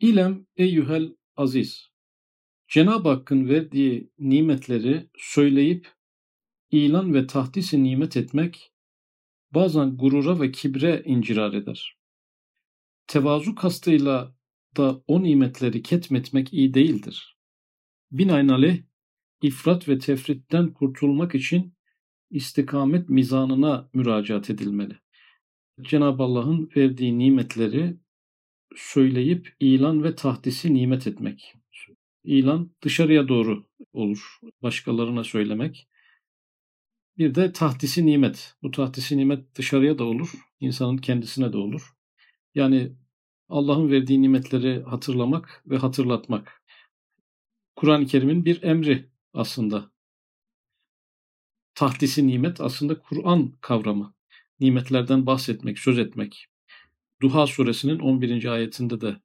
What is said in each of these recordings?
İlem eyyuhel aziz. Cenab-ı Hakk'ın verdiği nimetleri söyleyip ilan ve tahdisi nimet etmek bazen gurura ve kibre incirar eder. Tevazu kastıyla da o nimetleri ketmetmek iyi değildir. Binaenaleyh ifrat ve tefritten kurtulmak için istikamet mizanına müracaat edilmeli. Cenab-ı Allah'ın verdiği nimetleri söyleyip ilan ve tahdisi nimet etmek. İlan dışarıya doğru olur. Başkalarına söylemek. Bir de tahdisi nimet. Bu tahdisi nimet dışarıya da olur. insanın kendisine de olur. Yani Allah'ın verdiği nimetleri hatırlamak ve hatırlatmak. Kur'an-ı Kerim'in bir emri aslında. Tahdisi nimet aslında Kur'an kavramı. Nimetlerden bahsetmek, söz etmek. Duha suresinin 11. ayetinde de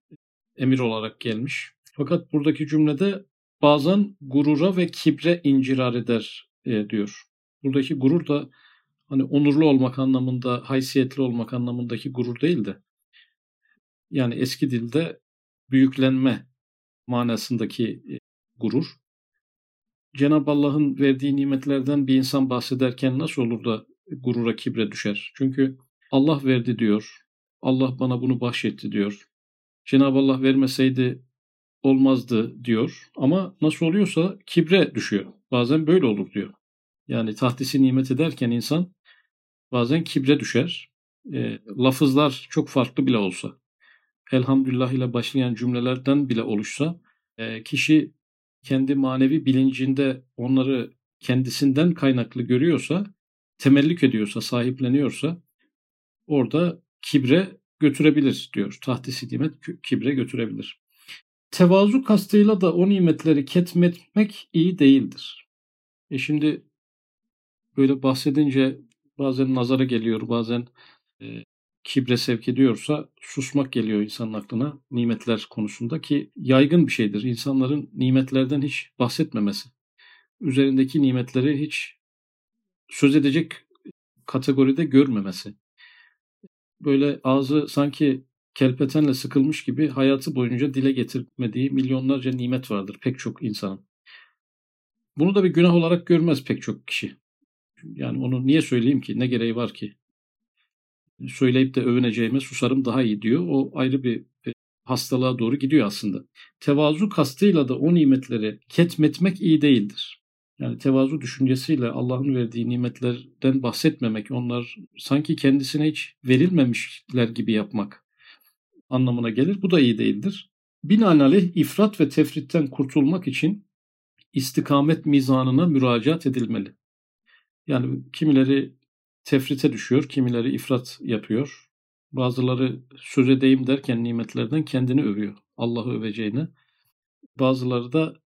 emir olarak gelmiş. Fakat buradaki cümlede bazen gurura ve kibre incirar eder e, diyor. Buradaki gurur da hani onurlu olmak anlamında, haysiyetli olmak anlamındaki gurur değil de yani eski dilde büyüklenme manasındaki e, gurur. Cenab-ı Allah'ın verdiği nimetlerden bir insan bahsederken nasıl olur da gurura, kibre düşer? Çünkü Allah verdi diyor. Allah bana bunu bahşetti diyor. Cenab-ı Allah vermeseydi olmazdı diyor. Ama nasıl oluyorsa kibre düşüyor. Bazen böyle olur diyor. Yani tahtisi nimet ederken insan bazen kibre düşer. E, lafızlar çok farklı bile olsa, elhamdülillah ile başlayan cümlelerden bile oluşsa, e, kişi kendi manevi bilincinde onları kendisinden kaynaklı görüyorsa, temellik ediyorsa, sahipleniyorsa orada kibre götürebilir diyor. Tahtisi nimet kibre götürebilir. Tevazu kastıyla da o nimetleri ketmetmek iyi değildir. E şimdi böyle bahsedince bazen nazara geliyor, bazen e, kibre sevk ediyorsa susmak geliyor insanın aklına nimetler konusunda ki yaygın bir şeydir. İnsanların nimetlerden hiç bahsetmemesi. Üzerindeki nimetleri hiç söz edecek kategoride görmemesi. Böyle ağzı sanki kelpetenle sıkılmış gibi hayatı boyunca dile getirmediği milyonlarca nimet vardır pek çok insanın. Bunu da bir günah olarak görmez pek çok kişi. Yani onu niye söyleyeyim ki? Ne gereği var ki? Söyleyip de övüneceğime susarım daha iyi diyor. O ayrı bir hastalığa doğru gidiyor aslında. Tevazu kastıyla da o nimetleri ketmetmek iyi değildir. Yani tevazu düşüncesiyle Allah'ın verdiği nimetlerden bahsetmemek, onlar sanki kendisine hiç verilmemişler gibi yapmak anlamına gelir. Bu da iyi değildir. Binaenaleyh ifrat ve tefritten kurtulmak için istikamet mizanına müracaat edilmeli. Yani kimileri tefrite düşüyor, kimileri ifrat yapıyor. Bazıları söz edeyim derken nimetlerden kendini övüyor. Allah'ı öveceğini. Bazıları da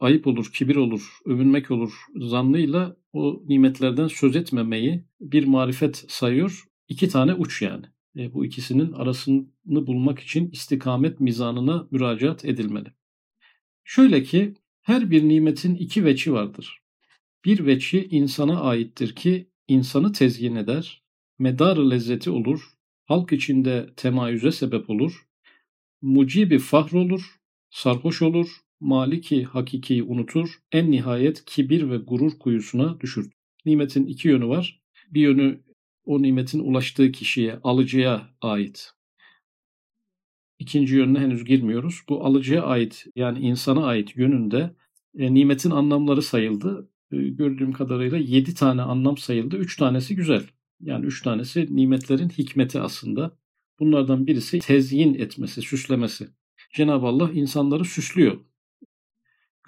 ayıp olur, kibir olur, övünmek olur zannıyla o nimetlerden söz etmemeyi bir marifet sayıyor. İki tane uç yani. E, bu ikisinin arasını bulmak için istikamet mizanına müracaat edilmeli. Şöyle ki her bir nimetin iki veçi vardır. Bir veçi insana aittir ki insanı tezyin eder, medar lezzeti olur, halk içinde temayüze sebep olur, mucibi fahr olur, sarhoş olur, maliki hakiki unutur, en nihayet kibir ve gurur kuyusuna düşür. Nimetin iki yönü var. Bir yönü o nimetin ulaştığı kişiye, alıcıya ait. İkinci yönüne henüz girmiyoruz. Bu alıcıya ait yani insana ait yönünde e, nimetin anlamları sayıldı. E, gördüğüm kadarıyla yedi tane anlam sayıldı. Üç tanesi güzel. Yani üç tanesi nimetlerin hikmeti aslında. Bunlardan birisi tezyin etmesi, süslemesi. Cenab-ı Allah insanları süslüyor,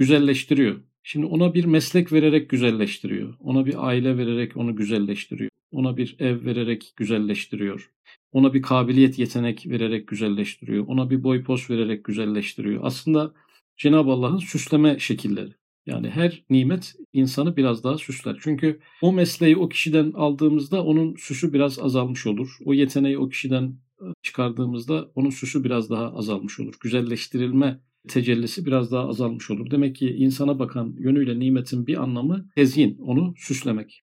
güzelleştiriyor. Şimdi ona bir meslek vererek güzelleştiriyor. Ona bir aile vererek onu güzelleştiriyor. Ona bir ev vererek güzelleştiriyor. Ona bir kabiliyet, yetenek vererek güzelleştiriyor. Ona bir boy pos vererek güzelleştiriyor. Aslında Cenab-ı Allah'ın süsleme şekilleri. Yani her nimet insanı biraz daha süsler. Çünkü o mesleği o kişiden aldığımızda onun süsü biraz azalmış olur. O yeteneği o kişiden çıkardığımızda onun süsü biraz daha azalmış olur. Güzelleştirilme tecellisi biraz daha azalmış olur. Demek ki insana bakan yönüyle nimetin bir anlamı tezyin, onu süslemek.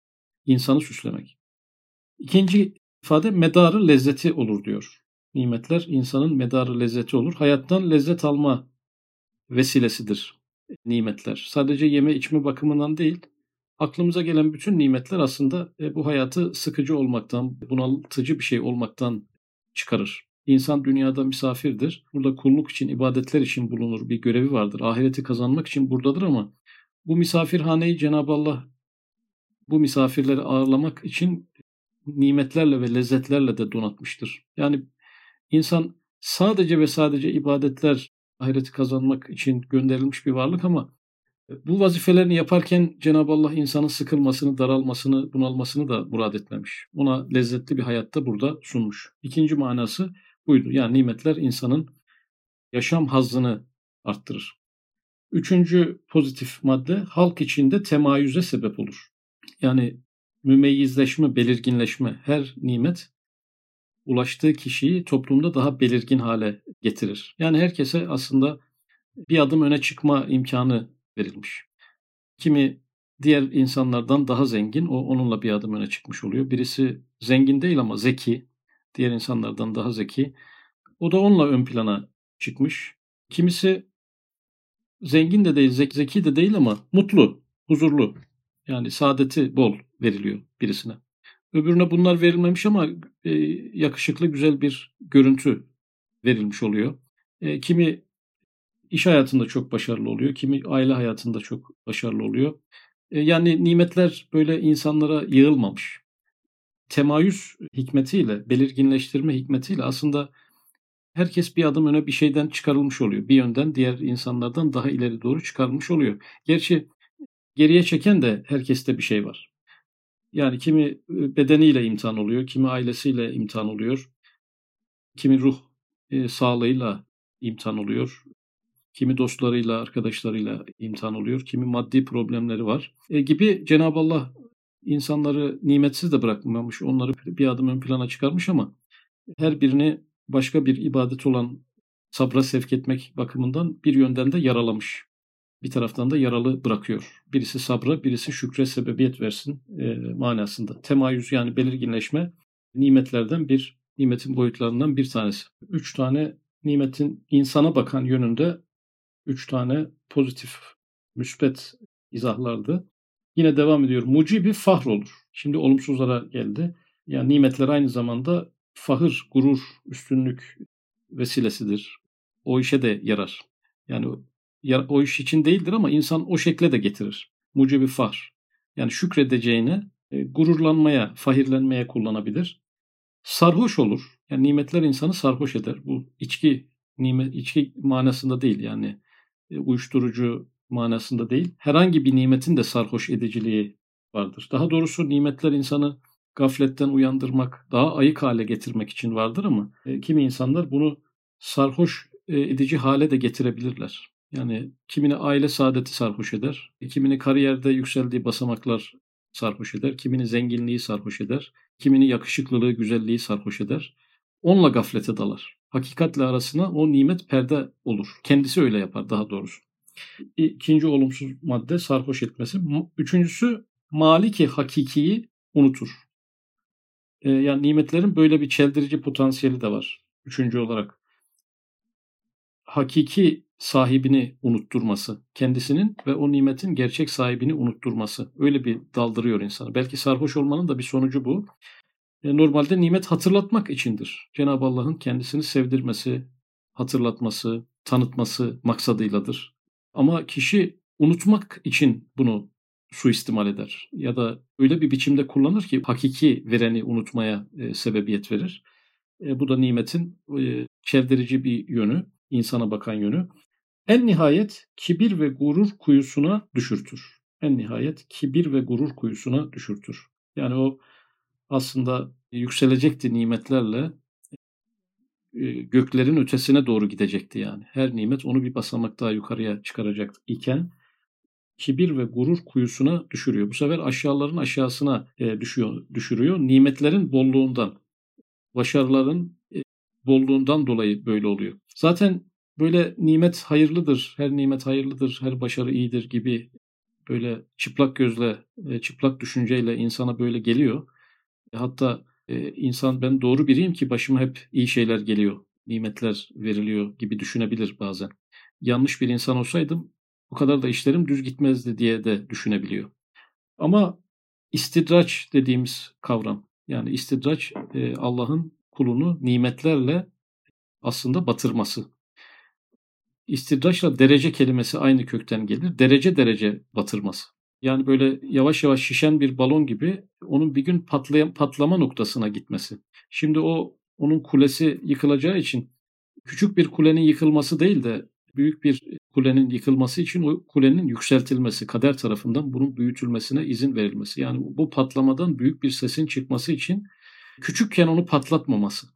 İnsanı süslemek. İkinci ifade medarı lezzeti olur diyor. nimetler insanın medarı lezzeti olur. Hayattan lezzet alma vesilesidir nimetler. Sadece yeme içme bakımından değil, aklımıza gelen bütün nimetler aslında e, bu hayatı sıkıcı olmaktan, bunaltıcı bir şey olmaktan çıkarır. İnsan dünyada misafirdir. Burada kulluk için, ibadetler için bulunur. Bir görevi vardır. Ahireti kazanmak için buradadır ama bu misafirhaneyi Cenab-ı Allah bu misafirleri ağırlamak için nimetlerle ve lezzetlerle de donatmıştır. Yani insan sadece ve sadece ibadetler ahireti kazanmak için gönderilmiş bir varlık ama bu vazifelerini yaparken Cenab-ı Allah insanın sıkılmasını, daralmasını, bunalmasını da murad etmemiş. Ona lezzetli bir hayatta burada sunmuş. İkinci manası buydu. Yani nimetler insanın yaşam hazzını arttırır. Üçüncü pozitif madde halk içinde temayüze sebep olur. Yani mümeyyizleşme, belirginleşme her nimet ulaştığı kişiyi toplumda daha belirgin hale getirir. Yani herkese aslında bir adım öne çıkma imkanı verilmiş. Kimi diğer insanlardan daha zengin, o onunla bir adım öne çıkmış oluyor. Birisi zengin değil ama zeki, diğer insanlardan daha zeki. O da onunla ön plana çıkmış. Kimisi zengin de değil, zeki de değil ama mutlu, huzurlu. Yani saadeti bol veriliyor birisine. Öbürüne bunlar verilmemiş ama e, yakışıklı güzel bir görüntü verilmiş oluyor. E, kimi iş hayatında çok başarılı oluyor, kimi aile hayatında çok başarılı oluyor. E, yani nimetler böyle insanlara yığılmamış. Temayüz hikmetiyle, belirginleştirme hikmetiyle aslında herkes bir adım öne bir şeyden çıkarılmış oluyor. Bir yönden diğer insanlardan daha ileri doğru çıkarılmış oluyor. Gerçi geriye çeken de herkeste bir şey var. Yani kimi bedeniyle imtihan oluyor, kimi ailesiyle imtihan oluyor, kimi ruh e, sağlığıyla imtihan oluyor, kimi dostlarıyla, arkadaşlarıyla imtihan oluyor, kimi maddi problemleri var e, gibi Cenab-ı Allah insanları nimetsiz de bırakmamış, onları bir adım ön plana çıkarmış ama her birini başka bir ibadet olan sabra sevk etmek bakımından bir yönden de yaralamış bir taraftan da yaralı bırakıyor. Birisi sabra, birisi şükre sebebiyet versin e, manasında. Temayüz yani belirginleşme nimetlerden bir, nimetin boyutlarından bir tanesi. Üç tane nimetin insana bakan yönünde üç tane pozitif, müspet izahlardı. Yine devam ediyor. Mucibi fahr olur. Şimdi olumsuzlara geldi. Yani nimetler aynı zamanda fahır, gurur, üstünlük vesilesidir. O işe de yarar. Yani o iş için değildir ama insan o şekle de getirir. Mucibi fahr. Yani şükredeceğini e, gururlanmaya, fahirlenmeye kullanabilir. Sarhoş olur. Yani nimetler insanı sarhoş eder. Bu içki nimet içki manasında değil yani e, uyuşturucu manasında değil. Herhangi bir nimetin de sarhoş ediciliği vardır. Daha doğrusu nimetler insanı gafletten uyandırmak, daha ayık hale getirmek için vardır ama e, kimi insanlar bunu sarhoş edici hale de getirebilirler. Yani kimini aile saadeti sarhoş eder, kimini kariyerde yükseldiği basamaklar sarhoş eder, kimini zenginliği sarhoş eder, kimini yakışıklılığı, güzelliği sarhoş eder. Onunla gaflete dalar. Hakikatle arasına o nimet perde olur. Kendisi öyle yapar daha doğrusu. İkinci olumsuz madde sarhoş etmesi. Üçüncüsü maliki hakikiyi unutur. Ee, yani nimetlerin böyle bir çeldirici potansiyeli de var. Üçüncü olarak. Hakiki sahibini unutturması, kendisinin ve o nimetin gerçek sahibini unutturması. Öyle bir daldırıyor insanı. Belki sarhoş olmanın da bir sonucu bu. E, normalde nimet hatırlatmak içindir. Cenab-ı Allah'ın kendisini sevdirmesi, hatırlatması, tanıtması maksadıyladır. Ama kişi unutmak için bunu suistimal eder ya da öyle bir biçimde kullanır ki hakiki vereni unutmaya e, sebebiyet verir. E, bu da nimetin e, çeldirici bir yönü, insana bakan yönü. En nihayet kibir ve gurur kuyusuna düşürtür. En nihayet kibir ve gurur kuyusuna düşürtür. Yani o aslında yükselecekti nimetlerle göklerin ötesine doğru gidecekti yani. Her nimet onu bir basamak daha yukarıya çıkaracak iken kibir ve gurur kuyusuna düşürüyor. Bu sefer aşağıların aşağısına e, düşüyor, düşürüyor. Nimetlerin bolluğundan, başarıların e, bolluğundan dolayı böyle oluyor. Zaten böyle nimet hayırlıdır, her nimet hayırlıdır, her başarı iyidir gibi böyle çıplak gözle, çıplak düşünceyle insana böyle geliyor. Hatta e, insan ben doğru biriyim ki başıma hep iyi şeyler geliyor, nimetler veriliyor gibi düşünebilir bazen. Yanlış bir insan olsaydım bu kadar da işlerim düz gitmezdi diye de düşünebiliyor. Ama istidraç dediğimiz kavram yani istidraç Allah'ın kulunu nimetlerle aslında batırması. İstidraçla derece kelimesi aynı kökten gelir. Derece derece batırması. Yani böyle yavaş yavaş şişen bir balon gibi onun bir gün patlayan, patlama noktasına gitmesi. Şimdi o onun kulesi yıkılacağı için küçük bir kulenin yıkılması değil de büyük bir kulenin yıkılması için o kulenin yükseltilmesi, kader tarafından bunun büyütülmesine izin verilmesi. Yani bu patlamadan büyük bir sesin çıkması için küçükken onu patlatmaması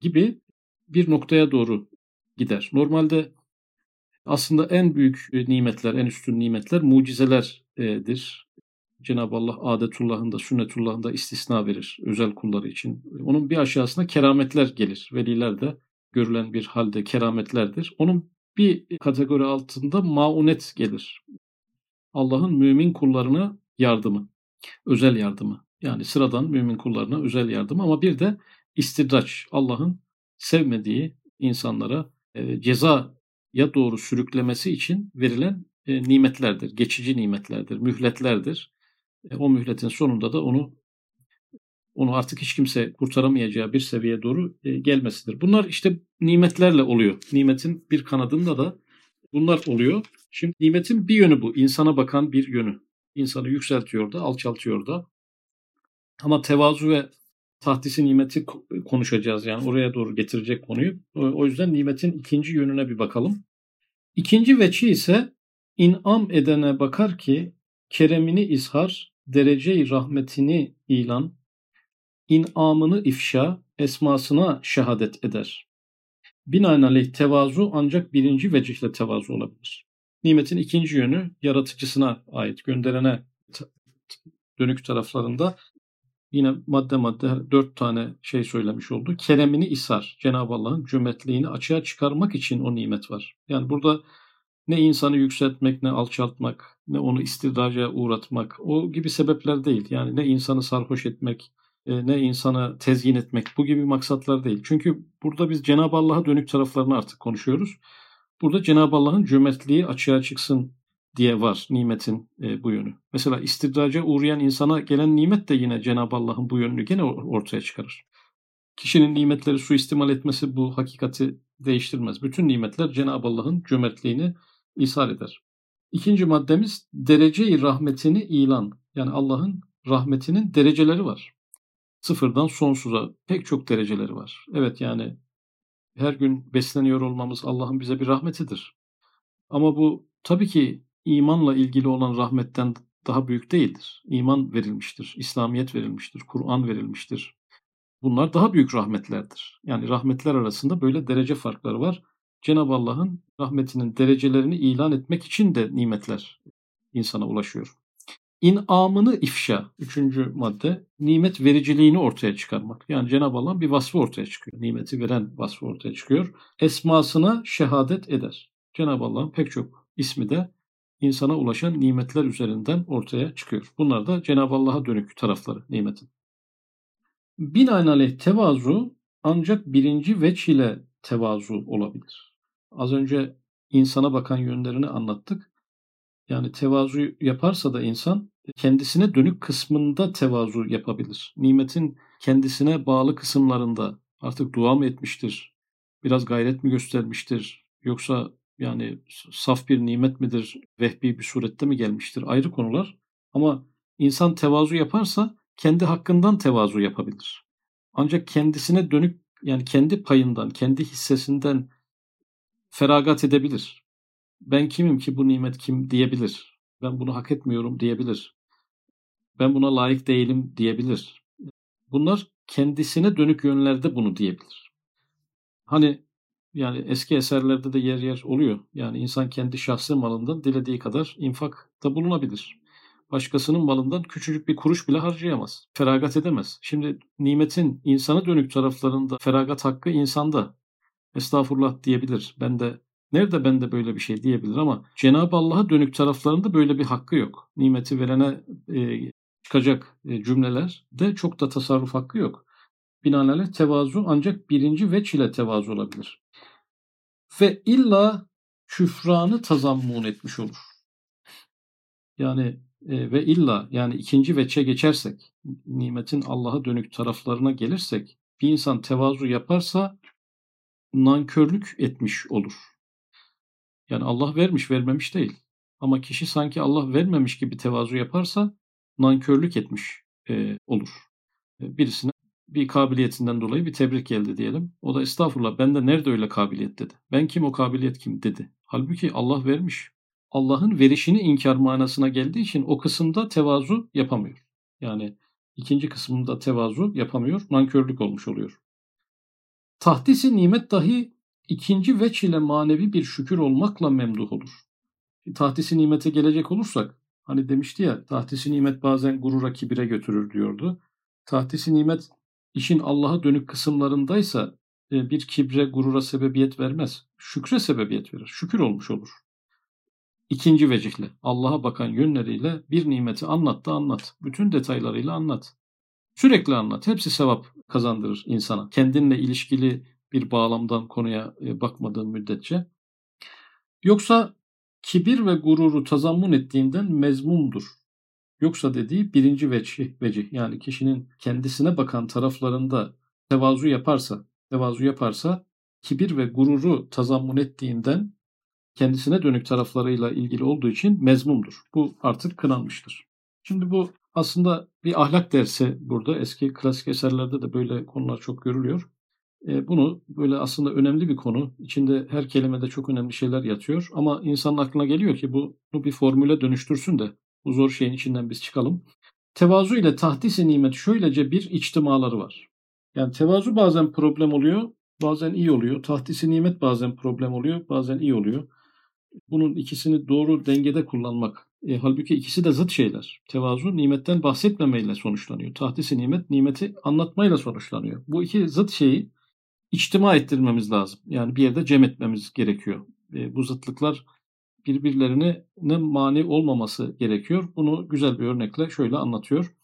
gibi bir noktaya doğru gider. Normalde aslında en büyük nimetler, en üstün nimetler mucizelerdir. Cenab-ı Allah adetullahında, sünnetullahında istisna verir özel kulları için. Onun bir aşağısına kerametler gelir. Veliler de görülen bir halde kerametlerdir. Onun bir kategori altında maunet gelir. Allah'ın mümin kullarına yardımı, özel yardımı. Yani sıradan mümin kullarına özel yardım ama bir de istidraç. Allah'ın sevmediği insanlara e, cezaya doğru sürüklemesi için verilen e, nimetlerdir. Geçici nimetlerdir, mühletlerdir. E, o mühletin sonunda da onu onu artık hiç kimse kurtaramayacağı bir seviyeye doğru e, gelmesidir. Bunlar işte nimetlerle oluyor. Nimetin bir kanadında da bunlar oluyor. Şimdi nimetin bir yönü bu. insana bakan bir yönü. İnsanı yükseltiyor da, alçaltıyor da. Ama tevazu ve tahtisi nimeti konuşacağız. Yani oraya doğru getirecek konuyu. O yüzden nimetin ikinci yönüne bir bakalım. İkinci veçi ise inam edene bakar ki keremini izhar, derece rahmetini ilan, inamını ifşa, esmasına şehadet eder. Binaenaleyh tevazu ancak birinci vecihle tevazu olabilir. Nimetin ikinci yönü yaratıcısına ait, gönderene dönük taraflarında yine madde madde dört tane şey söylemiş oldu. Keremini isar. Cenab-ı Allah'ın cömertliğini açığa çıkarmak için o nimet var. Yani burada ne insanı yükseltmek, ne alçaltmak, ne onu istidraca uğratmak o gibi sebepler değil. Yani ne insanı sarhoş etmek, e, ne insana tezyin etmek bu gibi maksatlar değil. Çünkü burada biz Cenab-ı Allah'a dönük taraflarını artık konuşuyoruz. Burada Cenab-ı Allah'ın cömertliği açığa çıksın diye var nimetin e, bu yönü. Mesela istidraca uğrayan insana gelen nimet de yine Cenab-ı Allah'ın bu yönünü gene ortaya çıkarır. Kişinin nimetleri suistimal etmesi bu hakikati değiştirmez. Bütün nimetler Cenab-ı Allah'ın cömertliğini ishar eder. İkinci maddemiz derece-i rahmetini ilan. Yani Allah'ın rahmetinin dereceleri var sıfırdan sonsuza pek çok dereceleri var. Evet yani her gün besleniyor olmamız Allah'ın bize bir rahmetidir. Ama bu tabii ki imanla ilgili olan rahmetten daha büyük değildir. İman verilmiştir, İslamiyet verilmiştir, Kur'an verilmiştir. Bunlar daha büyük rahmetlerdir. Yani rahmetler arasında böyle derece farkları var. Cenab-ı Allah'ın rahmetinin derecelerini ilan etmek için de nimetler insana ulaşıyor. İnamını ifşa. Üçüncü madde. Nimet vericiliğini ortaya çıkarmak. Yani Cenab-ı Allah'ın bir vasfı ortaya çıkıyor. Nimeti veren vasfı ortaya çıkıyor. Esmasına şehadet eder. Cenab-ı Allah'ın pek çok ismi de insana ulaşan nimetler üzerinden ortaya çıkıyor. Bunlar da Cenab-ı Allah'a dönük tarafları nimetin. Binaenaleyh tevazu ancak birinci veç ile tevazu olabilir. Az önce insana bakan yönlerini anlattık. Yani tevazu yaparsa da insan kendisine dönük kısmında tevazu yapabilir. Nimetin kendisine bağlı kısımlarında artık dua mı etmiştir? Biraz gayret mi göstermiştir? Yoksa yani saf bir nimet midir? Vehbi bir surette mi gelmiştir? Ayrı konular. Ama insan tevazu yaparsa kendi hakkından tevazu yapabilir. Ancak kendisine dönük yani kendi payından, kendi hissesinden feragat edebilir. Ben kimim ki bu nimet kim diyebilir ben bunu hak etmiyorum diyebilir. Ben buna layık değilim diyebilir. Bunlar kendisine dönük yönlerde bunu diyebilir. Hani yani eski eserlerde de yer yer oluyor. Yani insan kendi şahsi malından dilediği kadar infakta bulunabilir. Başkasının malından küçücük bir kuruş bile harcayamaz. Feragat edemez. Şimdi nimetin insana dönük taraflarında feragat hakkı insanda. Estağfurullah diyebilir. Ben de Nerede bende böyle bir şey diyebilir ama Cenab-ı Allah'a dönük taraflarında böyle bir hakkı yok. Nimeti verene e, çıkacak e, cümleler de çok da tasarruf hakkı yok. binaenaleyh tevazu ancak birinci veç ile tevazu olabilir. Ve illa küfranı tazammun etmiş olur. Yani e, ve illa yani ikinci veçe geçersek, nimetin Allah'a dönük taraflarına gelirsek, bir insan tevazu yaparsa nankörlük etmiş olur. Yani Allah vermiş vermemiş değil. Ama kişi sanki Allah vermemiş gibi tevazu yaparsa nankörlük etmiş e, olur. E, birisine bir kabiliyetinden dolayı bir tebrik geldi diyelim. O da estağfurullah bende nerede öyle kabiliyet dedi. Ben kim o kabiliyet kim dedi. Halbuki Allah vermiş. Allah'ın verişini inkar manasına geldiği için o kısımda tevazu yapamıyor. Yani ikinci kısmında tevazu yapamıyor, nankörlük olmuş oluyor. Tahdisi nimet dahi ikinci veç ile manevi bir şükür olmakla memduh olur. Tahdisi nimete gelecek olursak, hani demişti ya, tahdisi nimet bazen gurura kibire götürür diyordu. Tahdisi nimet işin Allah'a dönük kısımlarındaysa e, bir kibre, gurura sebebiyet vermez. Şükre sebebiyet verir. Şükür olmuş olur. İkinci vecihle Allah'a bakan yönleriyle bir nimeti anlat da anlat. Bütün detaylarıyla anlat. Sürekli anlat. Hepsi sevap kazandırır insana. Kendinle ilişkili bir bağlamdan konuya e, bakmadığın müddetçe. Yoksa kibir ve gururu tazammun ettiğinden mezmumdur. Yoksa dediği birinci vecih, vecih yani kişinin kendisine bakan taraflarında tevazu yaparsa, tevazu yaparsa kibir ve gururu tazammun ettiğinden kendisine dönük taraflarıyla ilgili olduğu için mezmumdur. Bu artık kınanmıştır. Şimdi bu aslında bir ahlak dersi burada. Eski klasik eserlerde de böyle konular çok görülüyor. E, bunu böyle aslında önemli bir konu. İçinde her kelimede çok önemli şeyler yatıyor. Ama insanın aklına geliyor ki bunu bir formüle dönüştürsün de bu zor şeyin içinden biz çıkalım. Tevazu ile tahdis-i nimet şöylece bir içtimaları var. Yani tevazu bazen problem oluyor, bazen iyi oluyor. Tahdis-i nimet bazen problem oluyor, bazen iyi oluyor. Bunun ikisini doğru dengede kullanmak. E, halbuki ikisi de zıt şeyler. Tevazu nimetten bahsetmemeyle sonuçlanıyor. Tahdis-i nimet nimeti anlatmayla sonuçlanıyor. Bu iki zıt şeyi içtima ettirmemiz lazım. Yani bir yerde cem etmemiz gerekiyor. E, bu zıtlıklar birbirlerine ne mani olmaması gerekiyor. Bunu güzel bir örnekle şöyle anlatıyor.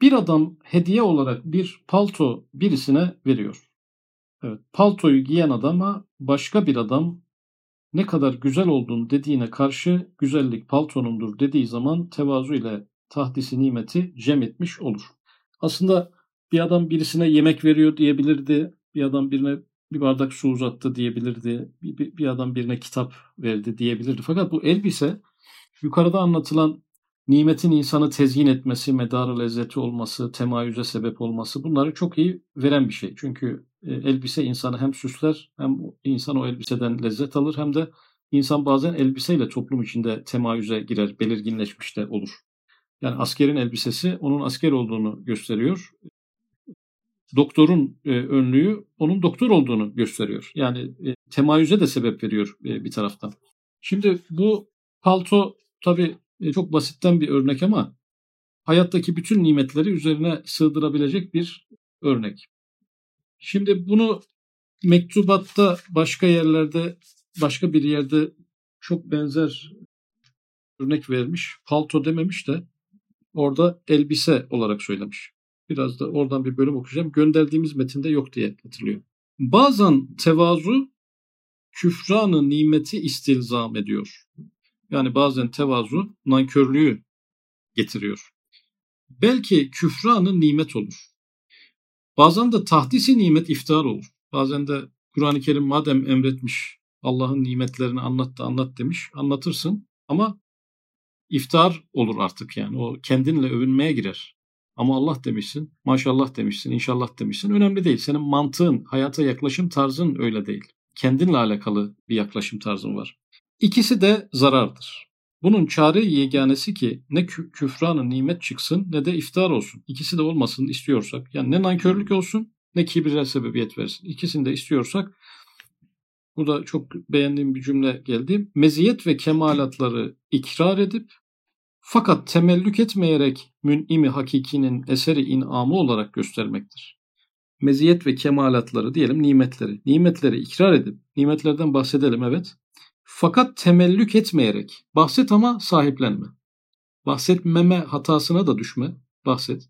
Bir adam hediye olarak bir palto birisine veriyor. Evet, paltoyu giyen adama başka bir adam ne kadar güzel olduğunu dediğine karşı güzellik paltonundur dediği zaman tevazu ile tahdisi nimeti cem etmiş olur. Aslında bir adam birisine yemek veriyor diyebilirdi. Bir adam birine bir bardak su uzattı diyebilirdi. Bir, bir, bir adam birine kitap verdi diyebilirdi. Fakat bu elbise yukarıda anlatılan nimetin insanı tezyin etmesi, medarı lezzeti olması, temayüze sebep olması bunları çok iyi veren bir şey. Çünkü e, elbise insanı hem süsler hem insan o elbiseden lezzet alır hem de insan bazen elbiseyle toplum içinde temayüze girer, belirginleşmiş de olur. Yani askerin elbisesi onun asker olduğunu gösteriyor doktorun e, önlüğü onun doktor olduğunu gösteriyor. Yani e, temayüze de sebep veriyor bir taraftan. Şimdi bu palto tabii e, çok basitten bir örnek ama hayattaki bütün nimetleri üzerine sığdırabilecek bir örnek. Şimdi bunu mektubatta başka yerlerde başka bir yerde çok benzer örnek vermiş. Palto dememiş de orada elbise olarak söylemiş. Biraz da oradan bir bölüm okuyacağım. Gönderdiğimiz metinde yok diye hatırlıyor. Bazen tevazu küfranı nimeti istilzam ediyor. Yani bazen tevazu nankörlüğü getiriyor. Belki küfranı nimet olur. Bazen de tahdisi nimet iftihar olur. Bazen de Kur'an-ı Kerim madem emretmiş Allah'ın nimetlerini anlat da anlat demiş anlatırsın ama iftar olur artık yani o kendinle övünmeye girer. Ama Allah demişsin, maşallah demişsin, inşallah demişsin. Önemli değil. Senin mantığın, hayata yaklaşım tarzın öyle değil. Kendinle alakalı bir yaklaşım tarzın var. İkisi de zarardır. Bunun çare yeganesi ki ne küfranı nimet çıksın ne de iftar olsun. İkisi de olmasın istiyorsak. Yani ne nankörlük olsun ne kibire sebebiyet versin. İkisini de istiyorsak bu da çok beğendiğim bir cümle geldi. Meziyet ve kemalatları ikrar edip fakat temellük etmeyerek mün'imi hakikinin eseri inamı olarak göstermektir. Meziyet ve kemalatları diyelim nimetleri. Nimetleri ikrar edip nimetlerden bahsedelim evet. Fakat temellük etmeyerek bahset ama sahiplenme. Bahsetmeme hatasına da düşme. Bahset.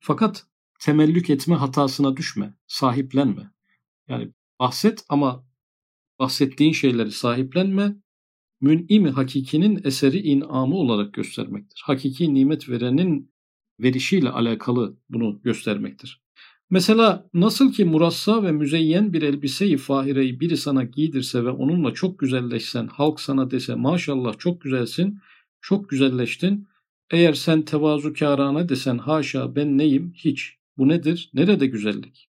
Fakat temellük etme hatasına düşme, sahiplenme. Yani bahset ama bahsettiğin şeyleri sahiplenme, mün'imi hakikinin eseri inamı olarak göstermektir. Hakiki nimet verenin verişiyle alakalı bunu göstermektir. Mesela nasıl ki murassa ve müzeyyen bir elbise-i fahireyi biri sana giydirse ve onunla çok güzelleşsen, halk sana dese maşallah çok güzelsin, çok güzelleştin. Eğer sen tevazukarane desen haşa ben neyim hiç. Bu nedir? Nerede güzellik?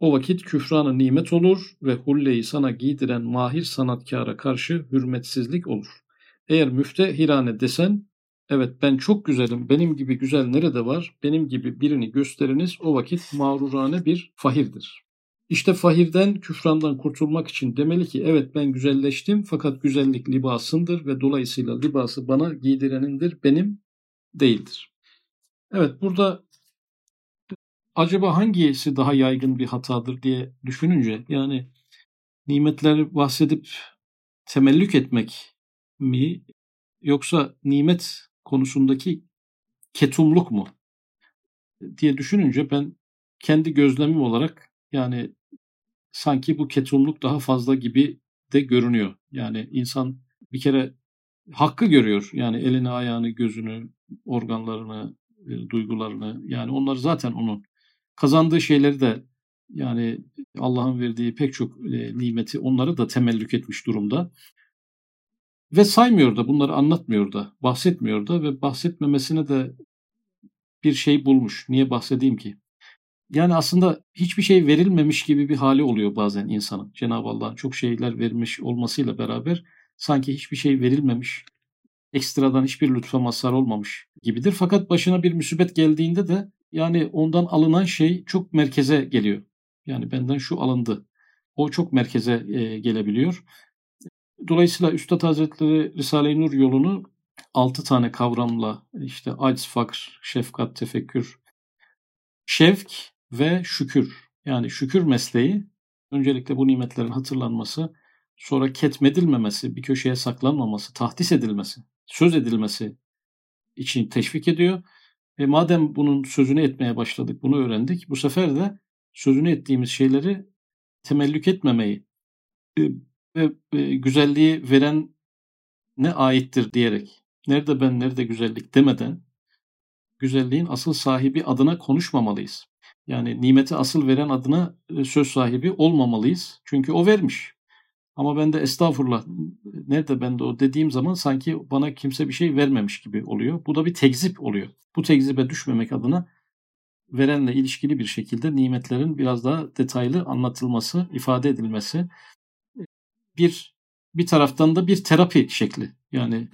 O vakit küfranı nimet olur ve hulleyi sana giydiren mahir sanatkara karşı hürmetsizlik olur. Eğer müftehirane desen Evet ben çok güzelim. Benim gibi güzel nerede var? Benim gibi birini gösteriniz o vakit mağrurane bir fahirdir. İşte fahirden, küfrandan kurtulmak için demeli ki evet ben güzelleştim fakat güzellik libasındır ve dolayısıyla libası bana giydirenindir, benim değildir. Evet burada acaba hangisi daha yaygın bir hatadır diye düşününce yani nimetleri bahsedip temellük etmek mi yoksa nimet konusundaki ketumluk mu diye düşününce ben kendi gözlemim olarak yani sanki bu ketumluk daha fazla gibi de görünüyor. Yani insan bir kere hakkı görüyor. Yani elini, ayağını, gözünü, organlarını, e, duygularını yani onlar zaten onun kazandığı şeyleri de yani Allah'ın verdiği pek çok e, nimeti onları da temellük etmiş durumda. Ve saymıyor da bunları anlatmıyor da, bahsetmiyor da ve bahsetmemesine de bir şey bulmuş. Niye bahsedeyim ki? Yani aslında hiçbir şey verilmemiş gibi bir hali oluyor bazen insanın. Cenab-ı Allah'ın çok şeyler vermiş olmasıyla beraber sanki hiçbir şey verilmemiş, ekstradan hiçbir lütfa mazhar olmamış gibidir. Fakat başına bir müsibet geldiğinde de yani ondan alınan şey çok merkeze geliyor. Yani benden şu alındı. O çok merkeze e, gelebiliyor. Dolayısıyla Üstad Hazretleri Risale-i Nur yolunu altı tane kavramla işte acz, fakr, şefkat, tefekkür, şevk ve şükür. Yani şükür mesleği öncelikle bu nimetlerin hatırlanması, sonra ketmedilmemesi, bir köşeye saklanmaması, tahdis edilmesi, söz edilmesi için teşvik ediyor. E madem bunun sözünü etmeye başladık, bunu öğrendik. Bu sefer de sözünü ettiğimiz şeyleri temellük etmemeyi, e, ve e, güzelliği veren ne aittir diyerek nerede ben nerede güzellik demeden güzelliğin asıl sahibi adına konuşmamalıyız. Yani nimeti asıl veren adına e, söz sahibi olmamalıyız. Çünkü o vermiş. Ama ben de estağfurullah nerede ben de o dediğim zaman sanki bana kimse bir şey vermemiş gibi oluyor. Bu da bir tekzip oluyor. Bu tekzibe düşmemek adına verenle ilişkili bir şekilde nimetlerin biraz daha detaylı anlatılması, ifade edilmesi bir bir taraftan da bir terapi şekli. Yani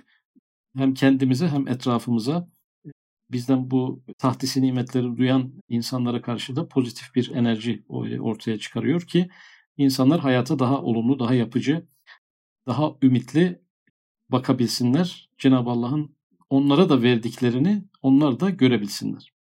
hem kendimize hem etrafımıza bizden bu tahtisi nimetleri duyan insanlara karşı da pozitif bir enerji ortaya çıkarıyor ki insanlar hayata daha olumlu, daha yapıcı, daha ümitli bakabilsinler. Cenab-ı Allah'ın onlara da verdiklerini onlar da görebilsinler.